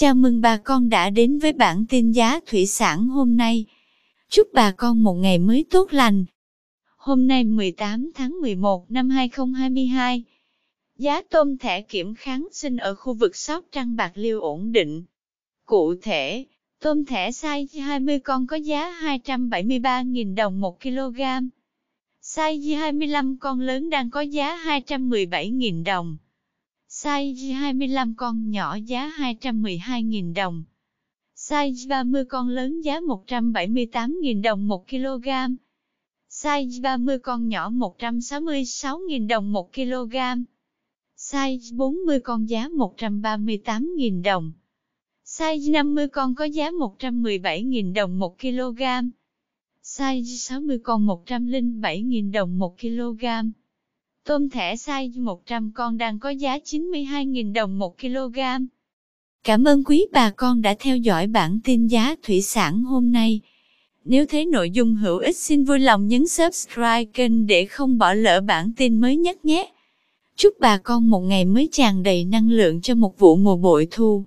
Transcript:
Chào mừng bà con đã đến với bản tin giá thủy sản hôm nay. Chúc bà con một ngày mới tốt lành. Hôm nay 18 tháng 11 năm 2022, giá tôm thẻ kiểm kháng sinh ở khu vực Sóc Trăng Bạc Liêu ổn định. Cụ thể, tôm thẻ size 20 con có giá 273.000 đồng 1 kg. Size 25 con lớn đang có giá 217.000 đồng. Size 25 con nhỏ giá 212.000 đồng. Size 30 con lớn giá 178.000 đồng 1 kg. Size 30 con nhỏ 166.000 đồng 1 kg. Size 40 con giá 138.000 đồng. Size 50 con có giá 117.000 đồng 1 kg. Size 60 con 107.000 đồng 1 kg. Tôm thẻ size 100 con đang có giá 92.000 đồng 1 kg. Cảm ơn quý bà con đã theo dõi bản tin giá thủy sản hôm nay. Nếu thấy nội dung hữu ích xin vui lòng nhấn subscribe kênh để không bỏ lỡ bản tin mới nhất nhé. Chúc bà con một ngày mới tràn đầy năng lượng cho một vụ mùa bội thu.